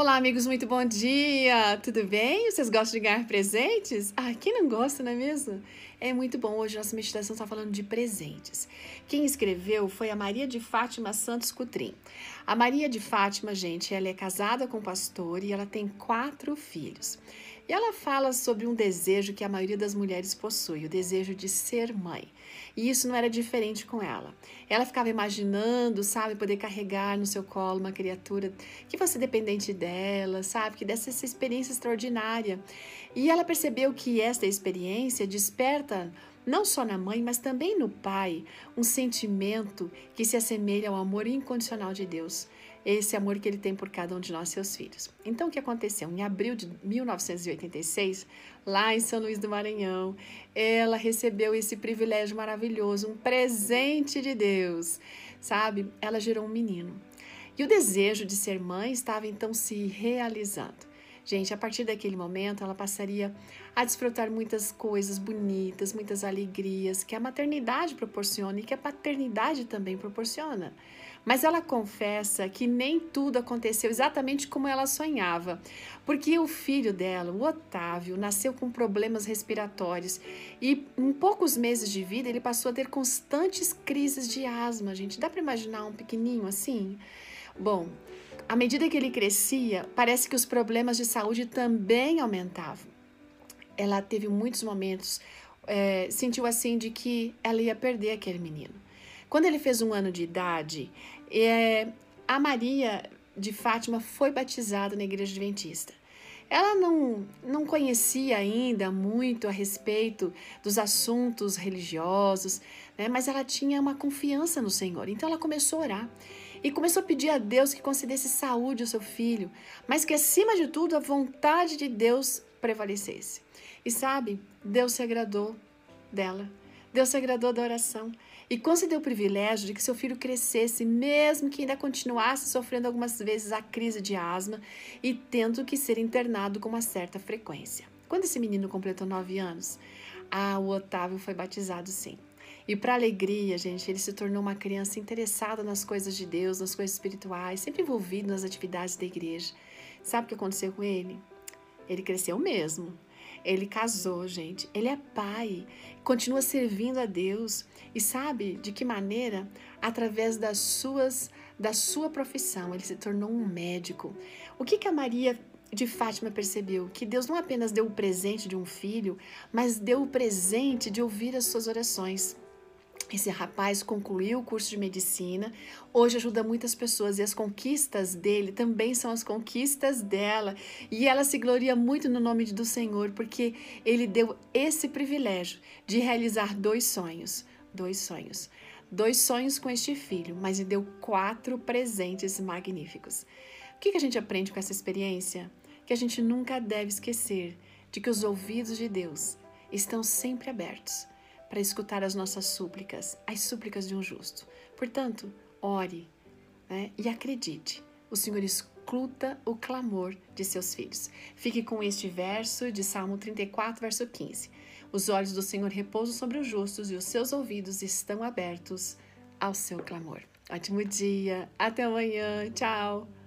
Olá, amigos, muito bom dia! Tudo bem? Vocês gostam de ganhar presentes? Ah, quem não gosta, não é mesmo? É muito bom. Hoje nossa meditação está falando de presentes. Quem escreveu foi a Maria de Fátima Santos Cutrim. A Maria de Fátima, gente, ela é casada com um pastor e ela tem quatro filhos. E ela fala sobre um desejo que a maioria das mulheres possui, o desejo de ser mãe. E isso não era diferente com ela. Ela ficava imaginando, sabe, poder carregar no seu colo uma criatura que fosse dependente dela, sabe, que desse essa experiência extraordinária. E ela percebeu que esta experiência desperta não só na mãe, mas também no pai, um sentimento que se assemelha ao amor incondicional de Deus esse amor que ele tem por cada um de nós, seus filhos. Então, o que aconteceu? Em abril de 1986, lá em São Luís do Maranhão, ela recebeu esse privilégio maravilhoso, um presente de Deus, sabe? Ela gerou um menino. E o desejo de ser mãe estava então se realizando. Gente, a partir daquele momento, ela passaria a desfrutar muitas coisas bonitas, muitas alegrias que a maternidade proporciona e que a paternidade também proporciona. Mas ela confessa que nem tudo aconteceu exatamente como ela sonhava, porque o filho dela, o Otávio, nasceu com problemas respiratórios e em poucos meses de vida ele passou a ter constantes crises de asma, gente. Dá para imaginar um pequenininho assim? Bom, à medida que ele crescia, parece que os problemas de saúde também aumentavam. Ela teve muitos momentos, é, sentiu assim de que ela ia perder aquele menino. Quando ele fez um ano de idade, é, a Maria de Fátima foi batizada na igreja adventista. Ela não, não conhecia ainda muito a respeito dos assuntos religiosos, né? mas ela tinha uma confiança no Senhor. Então ela começou a orar e começou a pedir a Deus que concedesse saúde ao seu filho, mas que acima de tudo a vontade de Deus prevalecesse. E sabe, Deus se agradou dela. Deus se agradou da oração e concedeu o privilégio de que seu filho crescesse, mesmo que ainda continuasse sofrendo algumas vezes a crise de asma e tendo que ser internado com uma certa frequência. Quando esse menino completou nove anos, ah, o Otávio foi batizado sim. E para alegria, gente, ele se tornou uma criança interessada nas coisas de Deus, nas coisas espirituais, sempre envolvido nas atividades da igreja. Sabe o que aconteceu com ele? Ele cresceu mesmo. Ele casou, gente. Ele é pai, continua servindo a Deus e sabe de que maneira? Através das suas da sua profissão, ele se tornou um médico. O que que a Maria de Fátima percebeu? Que Deus não apenas deu o presente de um filho, mas deu o presente de ouvir as suas orações. Esse rapaz concluiu o curso de medicina, hoje ajuda muitas pessoas e as conquistas dele também são as conquistas dela. E ela se gloria muito no nome do Senhor, porque ele deu esse privilégio de realizar dois sonhos. Dois sonhos. Dois sonhos com este filho, mas lhe deu quatro presentes magníficos. O que a gente aprende com essa experiência? Que a gente nunca deve esquecer de que os ouvidos de Deus estão sempre abertos para escutar as nossas súplicas, as súplicas de um justo. Portanto, ore né, e acredite. O Senhor escuta o clamor de seus filhos. Fique com este verso de Salmo 34, verso 15. Os olhos do Senhor repousam sobre os justos e os seus ouvidos estão abertos ao seu clamor. Ótimo dia, até amanhã, tchau!